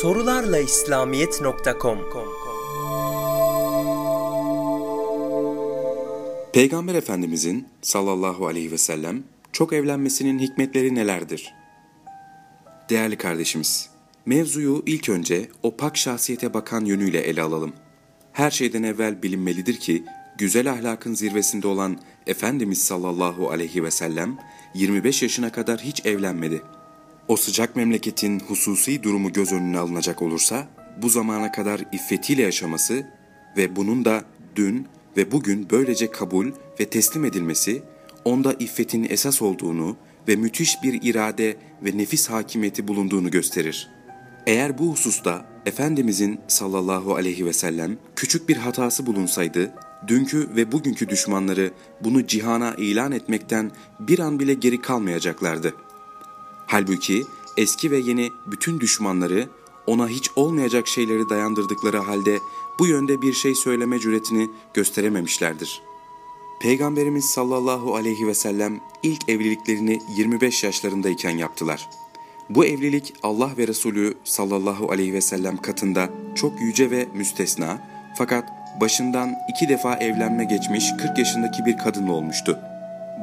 Sorularla İslamiyet.com Peygamber Efendimizin sallallahu aleyhi ve sellem çok evlenmesinin hikmetleri nelerdir? Değerli kardeşimiz, mevzuyu ilk önce o pak şahsiyete bakan yönüyle ele alalım. Her şeyden evvel bilinmelidir ki, güzel ahlakın zirvesinde olan Efendimiz sallallahu aleyhi ve sellem 25 yaşına kadar hiç evlenmedi. O sıcak memleketin hususi durumu göz önüne alınacak olursa, bu zamana kadar iffetiyle yaşaması ve bunun da dün ve bugün böylece kabul ve teslim edilmesi, onda iffetin esas olduğunu ve müthiş bir irade ve nefis hakimiyeti bulunduğunu gösterir. Eğer bu hususta Efendimizin sallallahu aleyhi ve sellem küçük bir hatası bulunsaydı, dünkü ve bugünkü düşmanları bunu cihana ilan etmekten bir an bile geri kalmayacaklardı. Halbuki eski ve yeni bütün düşmanları ona hiç olmayacak şeyleri dayandırdıkları halde bu yönde bir şey söyleme cüretini gösterememişlerdir. Peygamberimiz sallallahu aleyhi ve sellem ilk evliliklerini 25 yaşlarındayken yaptılar. Bu evlilik Allah ve Resulü sallallahu aleyhi ve sellem katında çok yüce ve müstesna fakat başından iki defa evlenme geçmiş 40 yaşındaki bir kadınla olmuştu.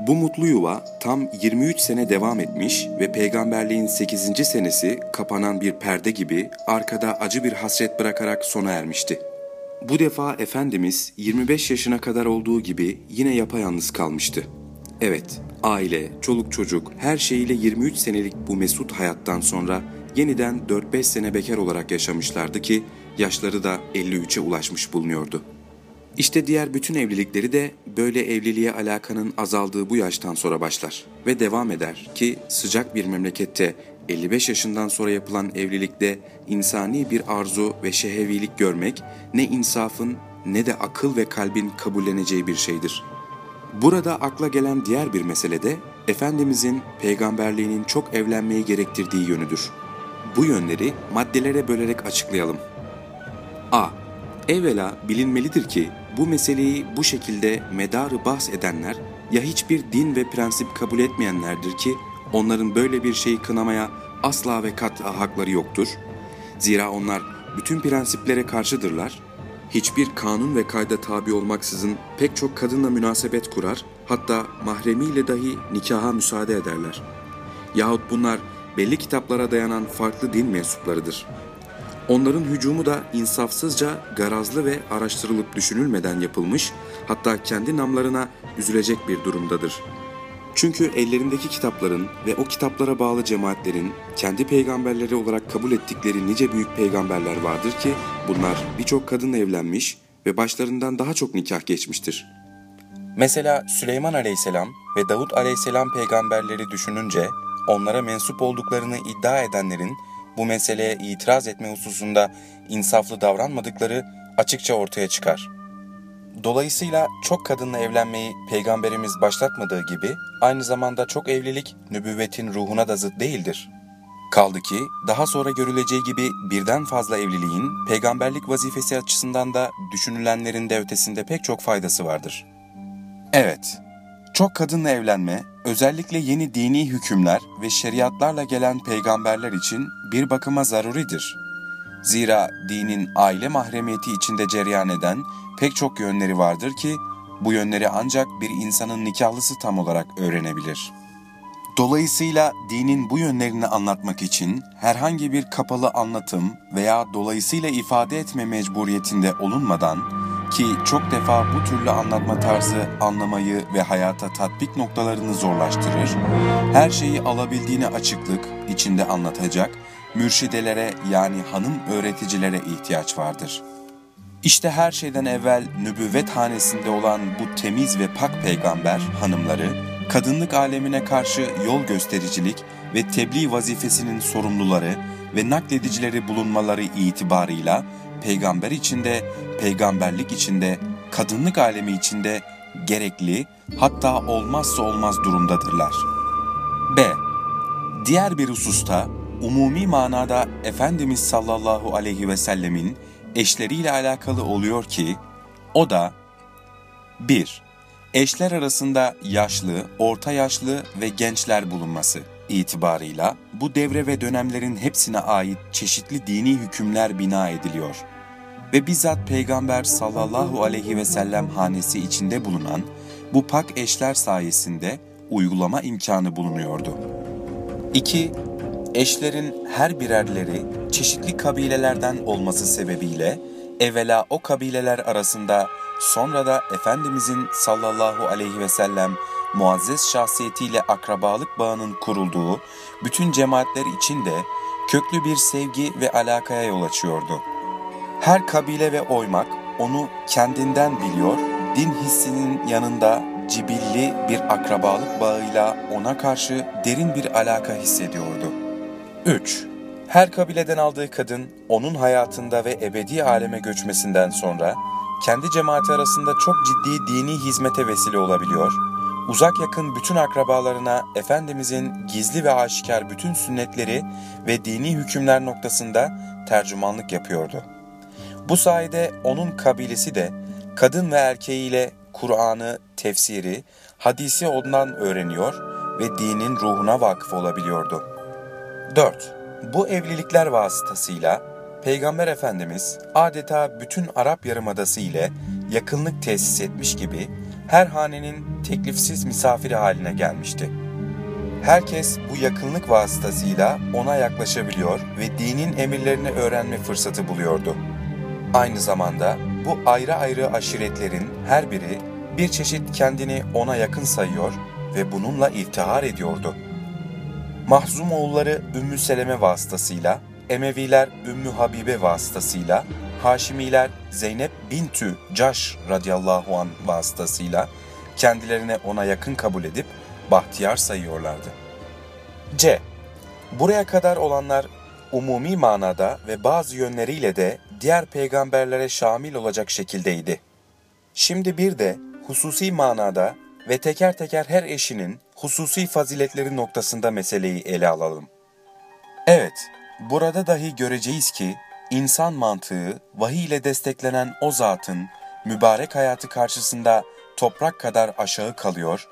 Bu mutlu yuva tam 23 sene devam etmiş ve peygamberliğin 8. senesi kapanan bir perde gibi arkada acı bir hasret bırakarak sona ermişti. Bu defa Efendimiz 25 yaşına kadar olduğu gibi yine yapayalnız kalmıştı. Evet, aile, çoluk çocuk her şeyiyle 23 senelik bu mesut hayattan sonra yeniden 4-5 sene bekar olarak yaşamışlardı ki yaşları da 53'e ulaşmış bulunuyordu. İşte diğer bütün evlilikleri de böyle evliliğe alakanın azaldığı bu yaştan sonra başlar ve devam eder ki sıcak bir memlekette 55 yaşından sonra yapılan evlilikte insani bir arzu ve şehevilik görmek ne insafın ne de akıl ve kalbin kabulleneceği bir şeydir. Burada akla gelen diğer bir mesele de Efendimizin peygamberliğinin çok evlenmeyi gerektirdiği yönüdür. Bu yönleri maddelere bölerek açıklayalım. A. Evvela bilinmelidir ki bu meseleyi bu şekilde medarı bahs edenler ya hiçbir din ve prensip kabul etmeyenlerdir ki onların böyle bir şeyi kınamaya asla ve kat hakları yoktur. Zira onlar bütün prensiplere karşıdırlar. Hiçbir kanun ve kayda tabi olmaksızın pek çok kadınla münasebet kurar, hatta mahremiyle dahi nikaha müsaade ederler. Yahut bunlar belli kitaplara dayanan farklı din mensuplarıdır.'' Onların hücumu da insafsızca, garazlı ve araştırılıp düşünülmeden yapılmış, hatta kendi namlarına üzülecek bir durumdadır. Çünkü ellerindeki kitapların ve o kitaplara bağlı cemaatlerin kendi peygamberleri olarak kabul ettikleri nice büyük peygamberler vardır ki bunlar birçok kadın evlenmiş ve başlarından daha çok nikah geçmiştir. Mesela Süleyman aleyhisselam ve Davut aleyhisselam peygamberleri düşününce onlara mensup olduklarını iddia edenlerin bu meseleye itiraz etme hususunda insaflı davranmadıkları açıkça ortaya çıkar. Dolayısıyla çok kadınla evlenmeyi peygamberimiz başlatmadığı gibi aynı zamanda çok evlilik nübüvvetin ruhuna da zıt değildir. Kaldı ki daha sonra görüleceği gibi birden fazla evliliğin peygamberlik vazifesi açısından da düşünülenlerin de ötesinde pek çok faydası vardır. Evet, çok kadınla evlenme, özellikle yeni dini hükümler ve şeriatlarla gelen peygamberler için bir bakıma zaruridir. Zira dinin aile mahremiyeti içinde cereyan eden pek çok yönleri vardır ki, bu yönleri ancak bir insanın nikahlısı tam olarak öğrenebilir. Dolayısıyla dinin bu yönlerini anlatmak için herhangi bir kapalı anlatım veya dolayısıyla ifade etme mecburiyetinde olunmadan, ki çok defa bu türlü anlatma tarzı anlamayı ve hayata tatbik noktalarını zorlaştırır, her şeyi alabildiğine açıklık içinde anlatacak mürşidelere yani hanım öğreticilere ihtiyaç vardır. İşte her şeyden evvel nübüvvet hanesinde olan bu temiz ve pak peygamber hanımları, kadınlık alemine karşı yol göstericilik ve tebliğ vazifesinin sorumluları ve nakledicileri bulunmaları itibarıyla peygamber içinde, peygamberlik içinde, kadınlık alemi içinde gerekli hatta olmazsa olmaz durumdadırlar. B. Diğer bir hususta umumi manada Efendimiz sallallahu aleyhi ve sellemin eşleriyle alakalı oluyor ki o da 1. Eşler arasında yaşlı, orta yaşlı ve gençler bulunması. itibarıyla bu devre ve dönemlerin hepsine ait çeşitli dini hükümler bina ediliyor. Ve bizzat Peygamber sallallahu aleyhi ve sellem hanesi içinde bulunan bu pak eşler sayesinde uygulama imkanı bulunuyordu. 2. Eşlerin her birerleri çeşitli kabilelerden olması sebebiyle evvela o kabileler arasında sonra da Efendimizin sallallahu aleyhi ve sellem muazzez şahsiyetiyle akrabalık bağının kurulduğu bütün cemaatler için de köklü bir sevgi ve alakaya yol açıyordu. Her kabile ve oymak onu kendinden biliyor, din hissinin yanında cibilli bir akrabalık bağıyla ona karşı derin bir alaka hissediyordu. 3. Her kabileden aldığı kadın onun hayatında ve ebedi aleme göçmesinden sonra kendi cemaati arasında çok ciddi dini hizmete vesile olabiliyor, uzak yakın bütün akrabalarına Efendimizin gizli ve aşikar bütün sünnetleri ve dini hükümler noktasında tercümanlık yapıyordu. Bu sayede onun kabilesi de kadın ve erkeğiyle Kur'an'ı, tefsiri, hadisi ondan öğreniyor ve dinin ruhuna vakıf olabiliyordu. 4. Bu evlilikler vasıtasıyla Peygamber Efendimiz adeta bütün Arap Yarımadası ile yakınlık tesis etmiş gibi her hanenin teklifsiz misafiri haline gelmişti. Herkes bu yakınlık vasıtasıyla ona yaklaşabiliyor ve dinin emirlerini öğrenme fırsatı buluyordu. Aynı zamanda bu ayrı ayrı aşiretlerin her biri bir çeşit kendini ona yakın sayıyor ve bununla iftihar ediyordu. Mahzum oğulları Ümmü Seleme vasıtasıyla, Emeviler Ümmü Habibe vasıtasıyla, Haşimiler Zeynep bintü Caş radıyallahu an vasıtasıyla kendilerine ona yakın kabul edip bahtiyar sayıyorlardı. C. Buraya kadar olanlar umumi manada ve bazı yönleriyle de diğer peygamberlere şamil olacak şekildeydi. Şimdi bir de hususi manada ve teker teker her eşinin hususi faziletleri noktasında meseleyi ele alalım. Evet, burada dahi göreceğiz ki insan mantığı vahiy ile desteklenen o zatın mübarek hayatı karşısında toprak kadar aşağı kalıyor,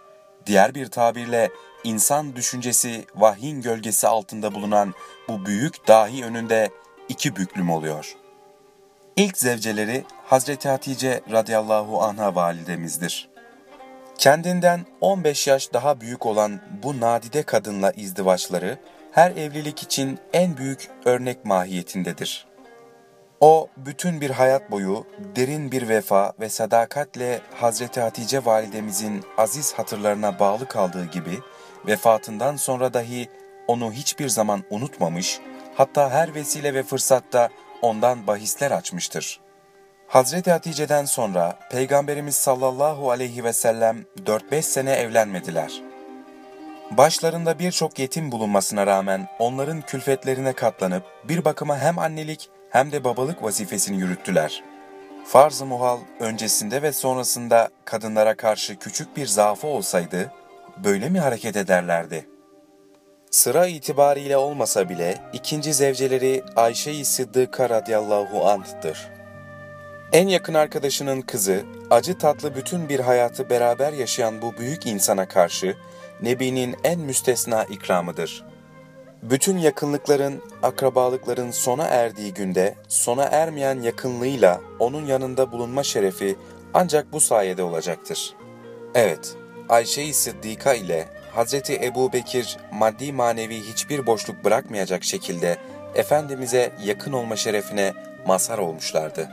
diğer bir tabirle insan düşüncesi vahyin gölgesi altında bulunan bu büyük dahi önünde iki büklüm oluyor. İlk zevceleri Hazreti Hatice radıyallahu anha validemizdir. Kendinden 15 yaş daha büyük olan bu nadide kadınla izdivaçları her evlilik için en büyük örnek mahiyetindedir. O bütün bir hayat boyu derin bir vefa ve sadakatle Hazreti Hatice validemizin aziz hatırlarına bağlı kaldığı gibi vefatından sonra dahi onu hiçbir zaman unutmamış, hatta her vesile ve fırsatta ondan bahisler açmıştır. Hazreti Hatice'den sonra Peygamberimiz sallallahu aleyhi ve sellem 4-5 sene evlenmediler. Başlarında birçok yetim bulunmasına rağmen onların külfetlerine katlanıp bir bakıma hem annelik hem de babalık vazifesini yürüttüler. Farz-ı muhal öncesinde ve sonrasında kadınlara karşı küçük bir zaafı olsaydı böyle mi hareket ederlerdi? Sıra itibariyle olmasa bile ikinci zevceleri Ayşe-i Sıddıka radıyallahu anh'tır. En yakın arkadaşının kızı, acı tatlı bütün bir hayatı beraber yaşayan bu büyük insana karşı Nebi'nin en müstesna ikramıdır. Bütün yakınlıkların, akrabalıkların sona erdiği günde sona ermeyen yakınlığıyla onun yanında bulunma şerefi ancak bu sayede olacaktır. Evet, Ayşe-i Sıddika ile Hazreti Ebu Bekir maddi manevi hiçbir boşluk bırakmayacak şekilde Efendimiz'e yakın olma şerefine mazhar olmuşlardı.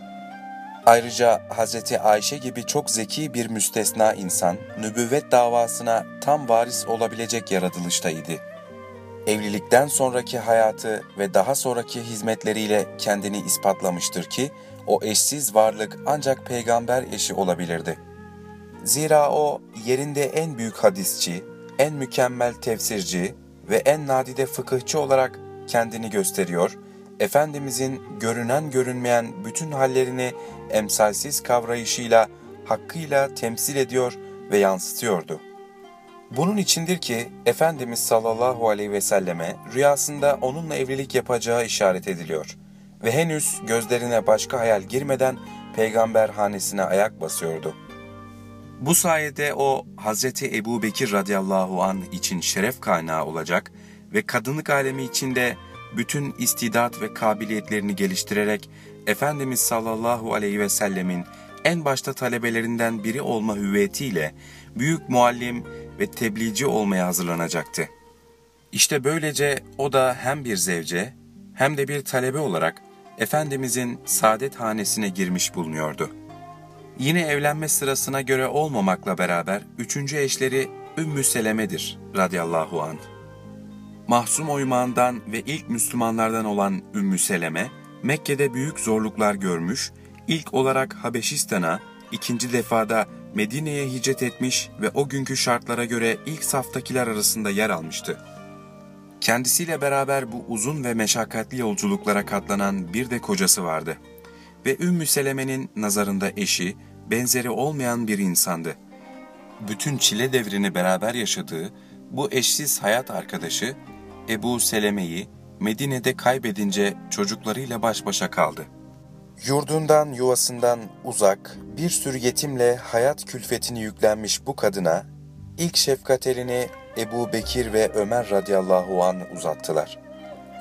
Ayrıca Hazreti Ayşe gibi çok zeki bir müstesna insan, nübüvvet davasına tam varis olabilecek yaratılıştaydı. Evlilikten sonraki hayatı ve daha sonraki hizmetleriyle kendini ispatlamıştır ki, o eşsiz varlık ancak peygamber eşi olabilirdi. Zira o yerinde en büyük hadisçi, en mükemmel tefsirci ve en nadide fıkıhçı olarak kendini gösteriyor, Efendimizin görünen görünmeyen bütün hallerini emsalsiz kavrayışıyla, hakkıyla temsil ediyor ve yansıtıyordu. Bunun içindir ki Efendimiz sallallahu aleyhi ve selleme rüyasında onunla evlilik yapacağı işaret ediliyor ve henüz gözlerine başka hayal girmeden peygamber hanesine ayak basıyordu. Bu sayede o Hazreti Ebu Bekir radıyallahu an için şeref kaynağı olacak ve kadınlık alemi içinde bütün istidat ve kabiliyetlerini geliştirerek Efendimiz sallallahu aleyhi ve sellemin en başta talebelerinden biri olma hüviyetiyle büyük muallim ve tebliğci olmaya hazırlanacaktı. İşte böylece o da hem bir zevce hem de bir talebe olarak Efendimizin saadet hanesine girmiş bulunuyordu. Yine evlenme sırasına göre olmamakla beraber üçüncü eşleri Ümmü Seleme'dir radıyallahu anh. Mahsum oymağından ve ilk Müslümanlardan olan Ümmü Seleme, Mekke'de büyük zorluklar görmüş, ilk olarak Habeşistan'a, ikinci defada Medine'ye hicret etmiş ve o günkü şartlara göre ilk saftakiler arasında yer almıştı. Kendisiyle beraber bu uzun ve meşakkatli yolculuklara katlanan bir de kocası vardı. Ve Ümmü Seleme'nin nazarında eşi, benzeri olmayan bir insandı. Bütün çile devrini beraber yaşadığı bu eşsiz hayat arkadaşı Ebu Seleme'yi Medine'de kaybedince çocuklarıyla baş başa kaldı. Yurdundan, yuvasından uzak, bir sürü yetimle hayat külfetini yüklenmiş bu kadına, ilk şefkat elini Ebu Bekir ve Ömer radıyallahu an uzattılar.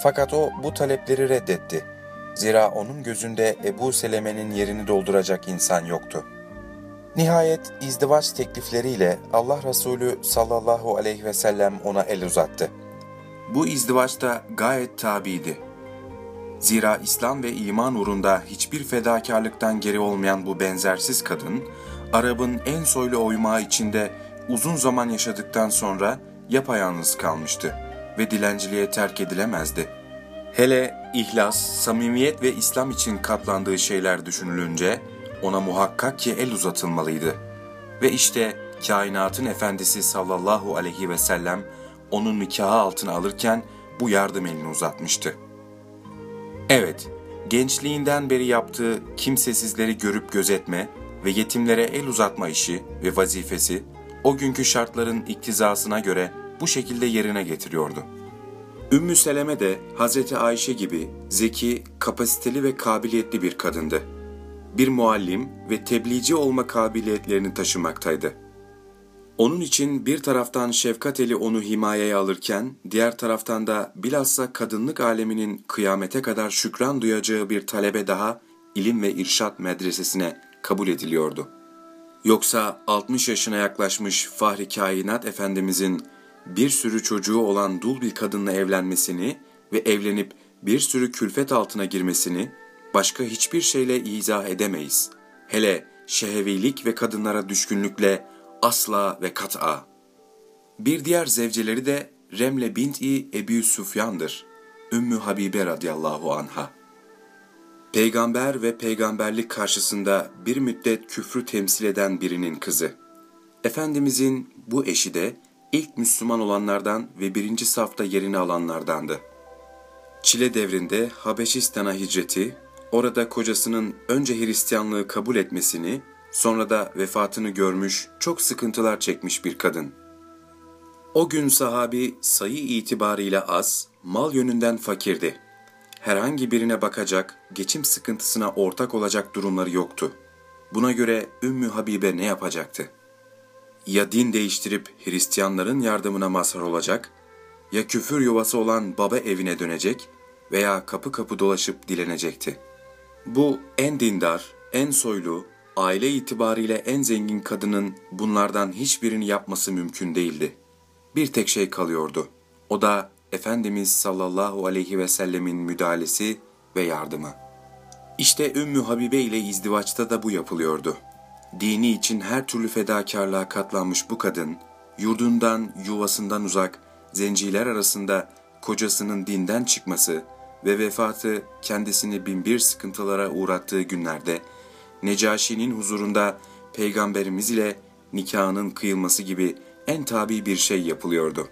Fakat o bu talepleri reddetti. Zira onun gözünde Ebu Seleme'nin yerini dolduracak insan yoktu. Nihayet izdivaç teklifleriyle Allah Resulü sallallahu aleyhi ve sellem ona el uzattı. Bu izdivaç da gayet tabiydi. Zira İslam ve iman uğrunda hiçbir fedakarlıktan geri olmayan bu benzersiz kadın, Arap'ın en soylu oymağı içinde uzun zaman yaşadıktan sonra yapayalnız kalmıştı ve dilenciliğe terk edilemezdi. Hele ihlas, samimiyet ve İslam için katlandığı şeyler düşünülünce ona muhakkak ki el uzatılmalıydı. Ve işte kainatın efendisi sallallahu aleyhi ve sellem onun nikahı altına alırken bu yardım elini uzatmıştı. Evet, gençliğinden beri yaptığı kimsesizleri görüp gözetme ve yetimlere el uzatma işi ve vazifesi o günkü şartların iktizasına göre bu şekilde yerine getiriyordu. Ümmü Seleme de Hazreti Ayşe gibi zeki, kapasiteli ve kabiliyetli bir kadındı. Bir muallim ve tebliğci olma kabiliyetlerini taşımaktaydı. Onun için bir taraftan şefkat eli onu himayeye alırken, diğer taraftan da bilhassa kadınlık aleminin kıyamete kadar şükran duyacağı bir talebe daha ilim ve irşat medresesine kabul ediliyordu. Yoksa 60 yaşına yaklaşmış Fahri Kainat Efendimizin bir sürü çocuğu olan dul bir kadınla evlenmesini ve evlenip bir sürü külfet altına girmesini başka hiçbir şeyle izah edemeyiz. Hele şehevilik ve kadınlara düşkünlükle asla ve kat'a. Bir diğer zevceleri de Remle binti Ebu Sufyan'dır. Ümmü Habibe radıyallahu anha. Peygamber ve peygamberlik karşısında bir müddet küfrü temsil eden birinin kızı. Efendimizin bu eşi de ilk Müslüman olanlardan ve birinci safta yerini alanlardandı. Çile devrinde Habeşistan'a hicreti, orada kocasının önce Hristiyanlığı kabul etmesini, sonra da vefatını görmüş, çok sıkıntılar çekmiş bir kadın. O gün sahabi sayı itibarıyla az, mal yönünden fakirdi. Herhangi birine bakacak, geçim sıkıntısına ortak olacak durumları yoktu. Buna göre Ümmü Habibe ne yapacaktı? Ya din değiştirip Hristiyanların yardımına mazhar olacak, ya küfür yuvası olan baba evine dönecek veya kapı kapı dolaşıp dilenecekti. Bu en dindar, en soylu, aile itibariyle en zengin kadının bunlardan hiçbirini yapması mümkün değildi. Bir tek şey kalıyordu. O da Efendimiz sallallahu aleyhi ve sellemin müdahalesi ve yardımı. İşte Ümmü Habibe ile izdivaçta da bu yapılıyordu. Dini için her türlü fedakarlığa katlanmış bu kadın, yurdundan, yuvasından uzak, zenciler arasında kocasının dinden çıkması ve vefatı kendisini binbir sıkıntılara uğrattığı günlerde, Necaşi'nin huzurunda Peygamberimiz ile nikahının kıyılması gibi en tabi bir şey yapılıyordu.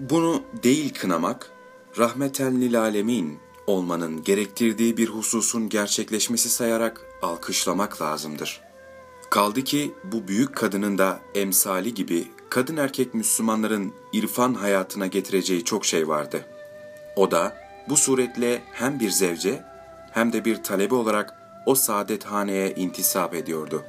Bunu değil kınamak, rahmeten lil alemin olmanın gerektirdiği bir hususun gerçekleşmesi sayarak alkışlamak lazımdır. Kaldı ki bu büyük kadının da emsali gibi kadın erkek Müslümanların irfan hayatına getireceği çok şey vardı. O da bu suretle hem bir zevce hem de bir talebe olarak o saadet haneye intisap ediyordu.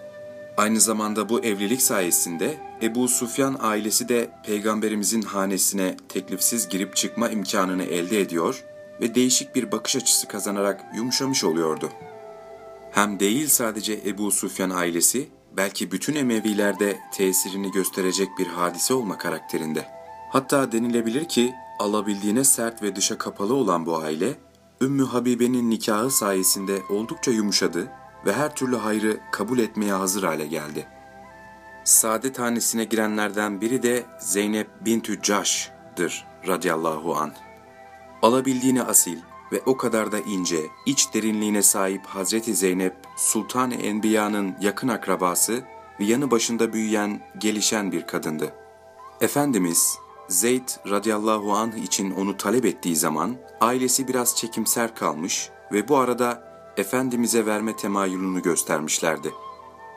Aynı zamanda bu evlilik sayesinde Ebu Sufyan ailesi de peygamberimizin hanesine teklifsiz girip çıkma imkanını elde ediyor ve değişik bir bakış açısı kazanarak yumuşamış oluyordu. Hem değil sadece Ebu Sufyan ailesi, belki bütün Emevilerde tesirini gösterecek bir hadise olma karakterinde. Hatta denilebilir ki alabildiğine sert ve dışa kapalı olan bu aile, Ümmü Habibe'nin nikahı sayesinde oldukça yumuşadı ve her türlü hayrı kabul etmeye hazır hale geldi. Saadet hanesine girenlerden biri de Zeynep bintü Caş'dır radıyallahu an. Alabildiğine asil ve o kadar da ince, iç derinliğine sahip Hazreti Zeynep, Sultan-ı Enbiya'nın yakın akrabası ve yanı başında büyüyen, gelişen bir kadındı. Efendimiz, Zeyd radıyallahu anh için onu talep ettiği zaman ailesi biraz çekimser kalmış ve bu arada Efendimiz'e verme temayülünü göstermişlerdi.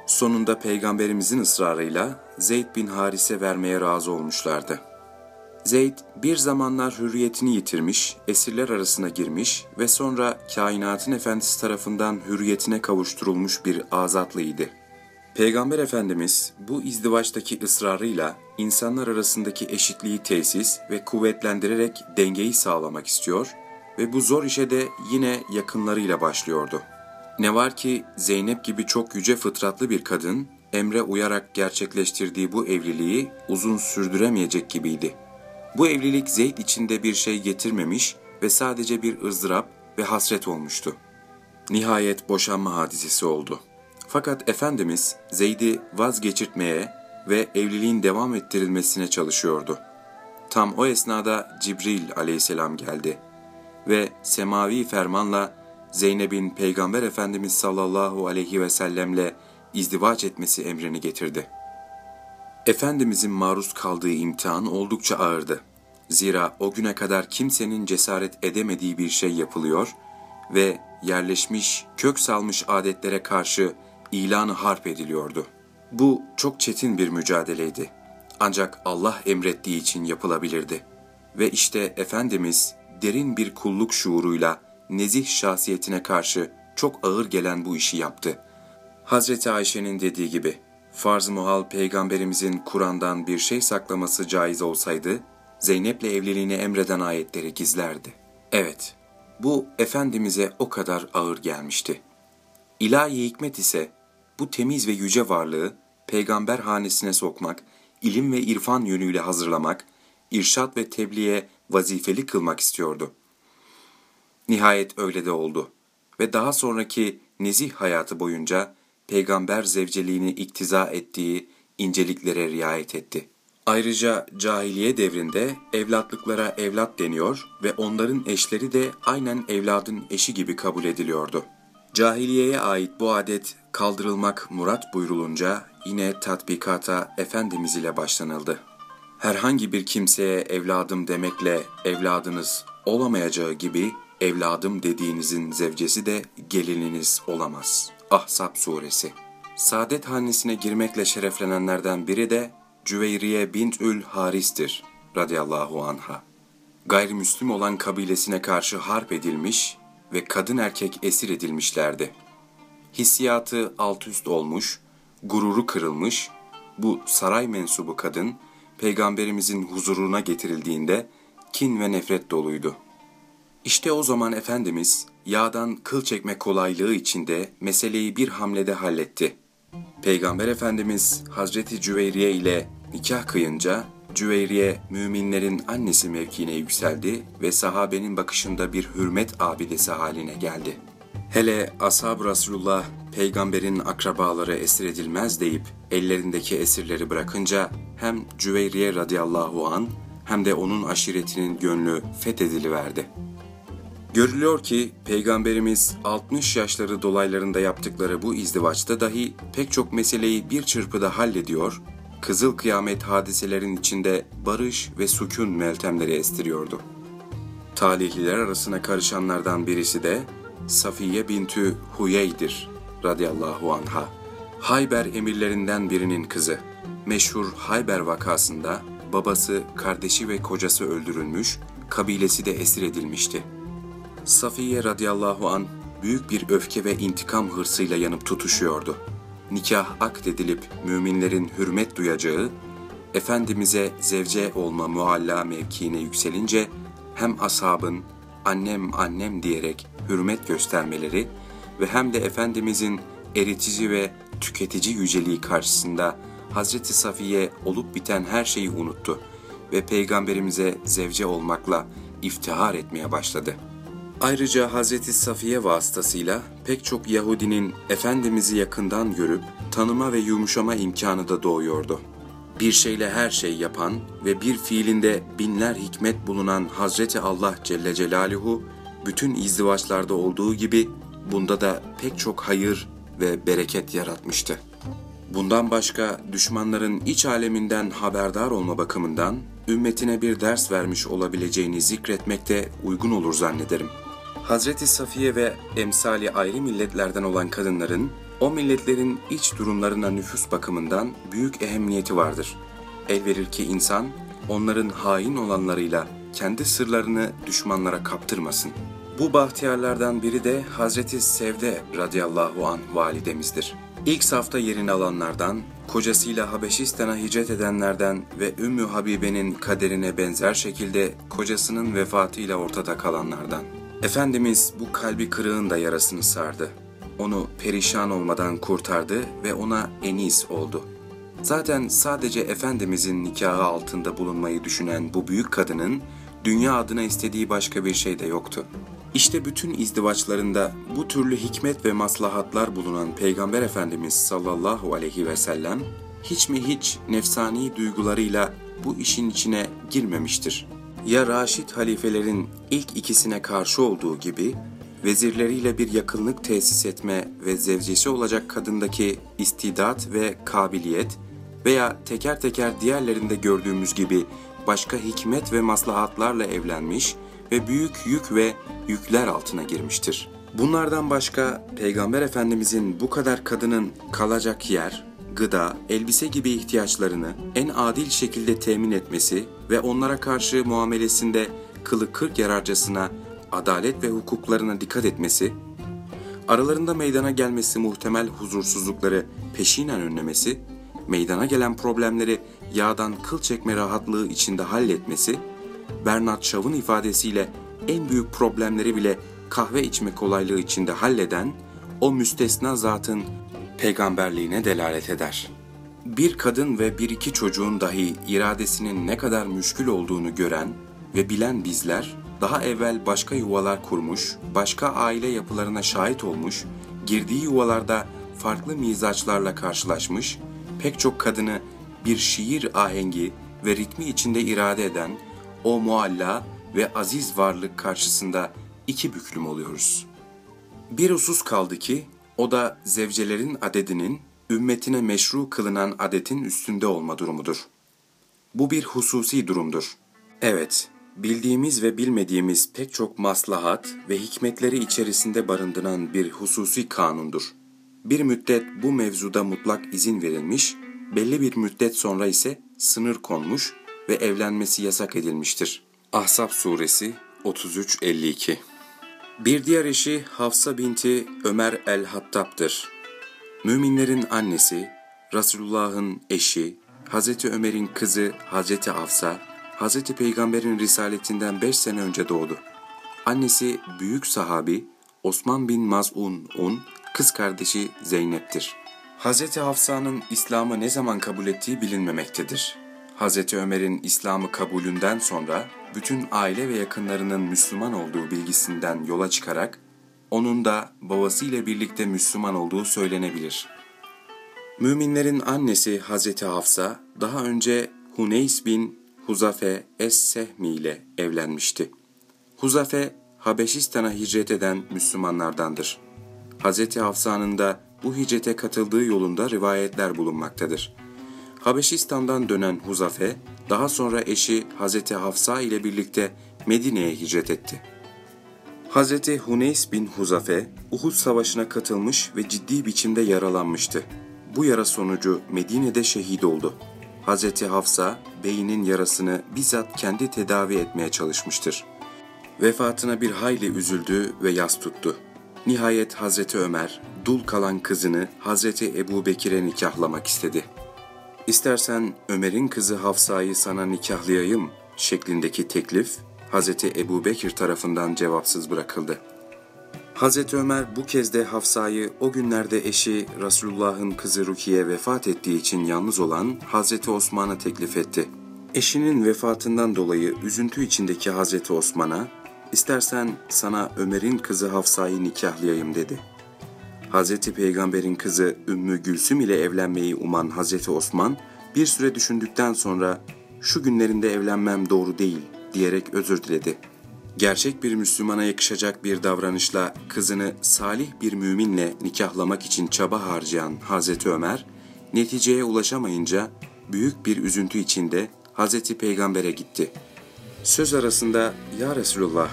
Sonunda Peygamberimizin ısrarıyla Zeyd bin Haris'e vermeye razı olmuşlardı. Zeyd bir zamanlar hürriyetini yitirmiş, esirler arasına girmiş ve sonra kainatın efendisi tarafından hürriyetine kavuşturulmuş bir azatlıydı. Peygamber Efendimiz bu izdivaçtaki ısrarıyla insanlar arasındaki eşitliği tesis ve kuvvetlendirerek dengeyi sağlamak istiyor ve bu zor işe de yine yakınlarıyla başlıyordu. Ne var ki Zeynep gibi çok yüce fıtratlı bir kadın, emre uyarak gerçekleştirdiği bu evliliği uzun sürdüremeyecek gibiydi. Bu evlilik Zeyd içinde bir şey getirmemiş ve sadece bir ızdırap ve hasret olmuştu. Nihayet boşanma hadisesi oldu. Fakat Efendimiz Zeyd'i vazgeçirtmeye ve evliliğin devam ettirilmesine çalışıyordu. Tam o esnada Cibril aleyhisselam geldi ve semavi fermanla Zeynep'in Peygamber Efendimiz sallallahu aleyhi ve sellemle izdivaç etmesi emrini getirdi. Efendimizin maruz kaldığı imtihan oldukça ağırdı. Zira o güne kadar kimsenin cesaret edemediği bir şey yapılıyor ve yerleşmiş, kök salmış adetlere karşı ilanı harp ediliyordu. Bu çok çetin bir mücadeleydi. Ancak Allah emrettiği için yapılabilirdi. Ve işte Efendimiz derin bir kulluk şuuruyla nezih şahsiyetine karşı çok ağır gelen bu işi yaptı. Hazreti Ayşe'nin dediği gibi, farz muhal peygamberimizin Kur'an'dan bir şey saklaması caiz olsaydı, Zeynep'le evliliğini emreden ayetleri gizlerdi. Evet, bu Efendimiz'e o kadar ağır gelmişti. İlahi hikmet ise bu temiz ve yüce varlığı peygamber hanesine sokmak, ilim ve irfan yönüyle hazırlamak, irşat ve tebliğe vazifeli kılmak istiyordu. Nihayet öyle de oldu ve daha sonraki nezih hayatı boyunca peygamber zevceliğini iktiza ettiği inceliklere riayet etti. Ayrıca cahiliye devrinde evlatlıklara evlat deniyor ve onların eşleri de aynen evladın eşi gibi kabul ediliyordu. Cahiliyeye ait bu adet kaldırılmak murat buyrulunca yine tatbikata Efendimiz ile başlanıldı. Herhangi bir kimseye evladım demekle evladınız olamayacağı gibi evladım dediğinizin zevcesi de gelininiz olamaz. Ahzab suresi. Saadet hanesine girmekle şereflenenlerden biri de Cüveyriye bintül Haris'tir radıyallahu anha. Gayrimüslim olan kabilesine karşı harp edilmiş ve kadın erkek esir edilmişlerdi. Hissiyatı alt üst olmuş, gururu kırılmış, bu saray mensubu kadın, peygamberimizin huzuruna getirildiğinde kin ve nefret doluydu. İşte o zaman Efendimiz yağdan kıl çekme kolaylığı içinde meseleyi bir hamlede halletti. Peygamber Efendimiz Hazreti Cüveyriye ile nikah kıyınca Cüveyriye müminlerin annesi mevkiine yükseldi ve sahabenin bakışında bir hürmet abidesi haline geldi. Hele ashab Resulullah peygamberin akrabaları esir edilmez deyip ellerindeki esirleri bırakınca hem Cüveyriye radıyallahu an hem de onun aşiretinin gönlü fethediliverdi. Görülüyor ki Peygamberimiz 60 yaşları dolaylarında yaptıkları bu izdivaçta dahi pek çok meseleyi bir çırpıda hallediyor, kızıl kıyamet hadiselerin içinde barış ve sükun meltemleri estiriyordu. Talihliler arasına karışanlardan birisi de Safiye bintü Huyey'dir radıyallahu anha. Hayber emirlerinden birinin kızı. Meşhur Hayber vakasında babası, kardeşi ve kocası öldürülmüş, kabilesi de esir edilmişti. Safiye radıyallahu an büyük bir öfke ve intikam hırsıyla yanıp tutuşuyordu. nikah akdedilip müminlerin hürmet duyacağı, Efendimiz'e zevce olma mualla mevkiine yükselince hem ashabın annem annem diyerek hürmet göstermeleri ve hem de Efendimizin eritici ve tüketici yüceliği karşısında Hazreti Safiye olup biten her şeyi unuttu ve Peygamberimize zevce olmakla iftihar etmeye başladı. Ayrıca Hazreti Safiye vasıtasıyla pek çok Yahudinin Efendimiz'i yakından görüp tanıma ve yumuşama imkanı da doğuyordu. Bir şeyle her şey yapan ve bir fiilinde binler hikmet bulunan Hazreti Allah Celle Celaluhu, bütün izdivaçlarda olduğu gibi bunda da pek çok hayır ve bereket yaratmıştı. Bundan başka düşmanların iç aleminden haberdar olma bakımından ümmetine bir ders vermiş olabileceğini zikretmekte uygun olur zannederim. Hazreti Safiye ve emsali ayrı milletlerden olan kadınların o milletlerin iç durumlarına nüfus bakımından büyük ehemmiyeti vardır. El verir ki insan onların hain olanlarıyla kendi sırlarını düşmanlara kaptırmasın. Bu bahtiyarlardan biri de Hazreti Sevde radıyallahu an validemizdir. İlk safta yerini alanlardan, kocasıyla Habeşistan'a hicret edenlerden ve Ümmü Habibe'nin kaderine benzer şekilde kocasının vefatıyla ortada kalanlardan. Efendimiz bu kalbi kırığın da yarasını sardı. Onu perişan olmadan kurtardı ve ona enis oldu. Zaten sadece Efendimizin nikahı altında bulunmayı düşünen bu büyük kadının dünya adına istediği başka bir şey de yoktu. İşte bütün izdivaçlarında bu türlü hikmet ve maslahatlar bulunan Peygamber Efendimiz sallallahu aleyhi ve sellem hiç mi hiç nefsani duygularıyla bu işin içine girmemiştir. Ya Raşid halifelerin ilk ikisine karşı olduğu gibi vezirleriyle bir yakınlık tesis etme ve zevcesi olacak kadındaki istidat ve kabiliyet veya teker teker diğerlerinde gördüğümüz gibi başka hikmet ve maslahatlarla evlenmiş ve büyük yük ve yükler altına girmiştir. Bunlardan başka Peygamber Efendimizin bu kadar kadının kalacak yer, gıda, elbise gibi ihtiyaçlarını en adil şekilde temin etmesi ve onlara karşı muamelesinde kılı kırk yararcasına adalet ve hukuklarına dikkat etmesi, aralarında meydana gelmesi muhtemel huzursuzlukları peşinen önlemesi, meydana gelen problemleri yağdan kıl çekme rahatlığı içinde halletmesi, Bernard Shaw'ın ifadesiyle en büyük problemleri bile kahve içme kolaylığı içinde halleden o müstesna zatın peygamberliğine delalet eder. Bir kadın ve bir iki çocuğun dahi iradesinin ne kadar müşkül olduğunu gören ve bilen bizler, daha evvel başka yuvalar kurmuş, başka aile yapılarına şahit olmuş, girdiği yuvalarda farklı mizaçlarla karşılaşmış, pek çok kadını bir şiir ahengi ve ritmi içinde irade eden o mualla ve aziz varlık karşısında iki büklüm oluyoruz. Bir husus kaldı ki, o da zevcelerin adedinin ümmetine meşru kılınan adetin üstünde olma durumudur. Bu bir hususi durumdur. Evet, bildiğimiz ve bilmediğimiz pek çok maslahat ve hikmetleri içerisinde barındıran bir hususi kanundur. Bir müddet bu mevzuda mutlak izin verilmiş, belli bir müddet sonra ise sınır konmuş ve evlenmesi yasak edilmiştir. Ahzab Suresi 33-52 Bir diğer eşi Hafsa binti Ömer el-Hattab'dır. Müminlerin annesi, Resulullah'ın eşi, Hazreti Ömer'in kızı Hazreti Hafsa, Hazreti Peygamber'in risaletinden beş sene önce doğdu. Annesi büyük sahabi Osman bin Maz'un'un kız kardeşi Zeynep'tir. Hazreti Hafsa'nın İslam'ı ne zaman kabul ettiği bilinmemektedir. Hazreti Ömer'in İslam'ı kabulünden sonra bütün aile ve yakınlarının Müslüman olduğu bilgisinden yola çıkarak onun da babasıyla birlikte Müslüman olduğu söylenebilir. Müminlerin annesi Hazreti Hafsa daha önce Huneys bin Huzafe Es-Sehmi ile evlenmişti. Huzafe, Habeşistan'a hicret eden Müslümanlardandır. Hazreti Hafsa'nın da bu hicrete katıldığı yolunda rivayetler bulunmaktadır. Habeşistan'dan dönen Huzafe, daha sonra eşi Hazreti Hafsa ile birlikte Medine'ye hicret etti. Hazreti Huneys bin Huzafe, Uhud Savaşı'na katılmış ve ciddi biçimde yaralanmıştı. Bu yara sonucu Medine'de şehit oldu. Hazreti Hafsa, beyinin yarasını bizzat kendi tedavi etmeye çalışmıştır. Vefatına bir hayli üzüldü ve yas tuttu. Nihayet Hazreti Ömer, dul kalan kızını Hazreti Ebu Bekir'e nikahlamak istedi. İstersen Ömer'in kızı Hafsa'yı sana nikahlayayım şeklindeki teklif Hazreti Ebu Bekir tarafından cevapsız bırakıldı. Hazreti Ömer bu kez de Hafsa'yı o günlerde eşi Resulullah'ın kızı Rukiye vefat ettiği için yalnız olan Hazreti Osman'a teklif etti. Eşinin vefatından dolayı üzüntü içindeki Hazreti Osman'a, istersen sana Ömer'in kızı Hafsa'yı nikahlayayım dedi. Hazreti Peygamber'in kızı Ümmü Gülsüm ile evlenmeyi uman Hazreti Osman, bir süre düşündükten sonra şu günlerinde evlenmem doğru değil diyerek özür diledi.'' Gerçek bir Müslümana yakışacak bir davranışla kızını salih bir müminle nikahlamak için çaba harcayan Hazreti Ömer, neticeye ulaşamayınca büyük bir üzüntü içinde Hazreti Peygamber'e gitti. Söz arasında ''Ya Resulullah,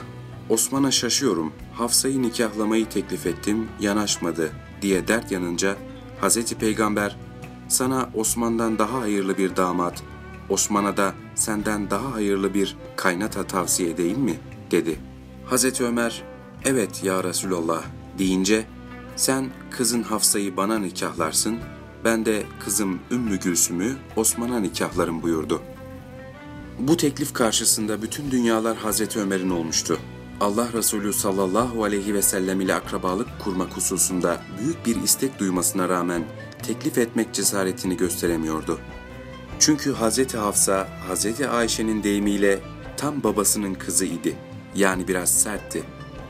Osman'a şaşıyorum, Hafsa'yı nikahlamayı teklif ettim, yanaşmadı.'' diye dert yanınca Hazreti Peygamber, ''Sana Osman'dan daha hayırlı bir damat, Osman'a da senden daha hayırlı bir kaynata tavsiye edeyim mi?'' dedi. Hazreti Ömer, evet ya Resulallah deyince, sen kızın Hafsa'yı bana nikahlarsın, ben de kızım Ümmü Gülsüm'ü Osman'a nikahlarım buyurdu. Bu teklif karşısında bütün dünyalar Hazreti Ömer'in olmuştu. Allah Resulü sallallahu aleyhi ve sellem ile akrabalık kurmak hususunda büyük bir istek duymasına rağmen teklif etmek cesaretini gösteremiyordu. Çünkü Hazreti Hafsa, Hazreti Ayşe'nin deyimiyle tam babasının kızı idi yani biraz sertti.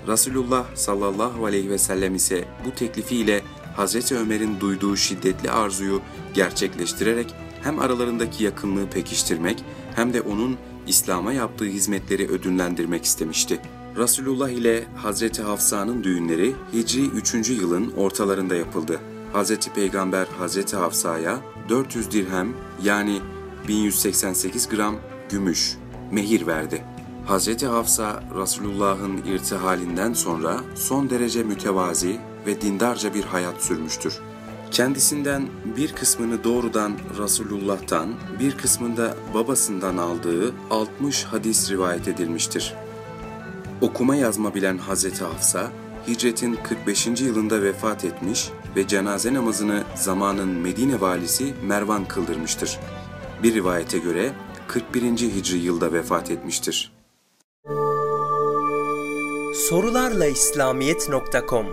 Resulullah sallallahu aleyhi ve sellem ise bu teklifiyle Hazreti Ömer'in duyduğu şiddetli arzuyu gerçekleştirerek hem aralarındaki yakınlığı pekiştirmek hem de onun İslam'a yaptığı hizmetleri ödünlendirmek istemişti. Resulullah ile Hazreti Hafsa'nın düğünleri Hicri 3. yılın ortalarında yapıldı. Hazreti Peygamber Hazreti Hafsa'ya 400 dirhem yani 1188 gram gümüş mehir verdi. Hz. Hafsa Resulullah'ın irtihalinden sonra son derece mütevazi ve dindarca bir hayat sürmüştür. Kendisinden bir kısmını doğrudan Resulullah'tan, bir kısmında babasından aldığı 60 hadis rivayet edilmiştir. Okuma yazma bilen Hz. Hafsa, hicretin 45. yılında vefat etmiş ve cenaze namazını zamanın Medine valisi Mervan kıldırmıştır. Bir rivayete göre 41. Hicri yılda vefat etmiştir sorularlaislamiyet.com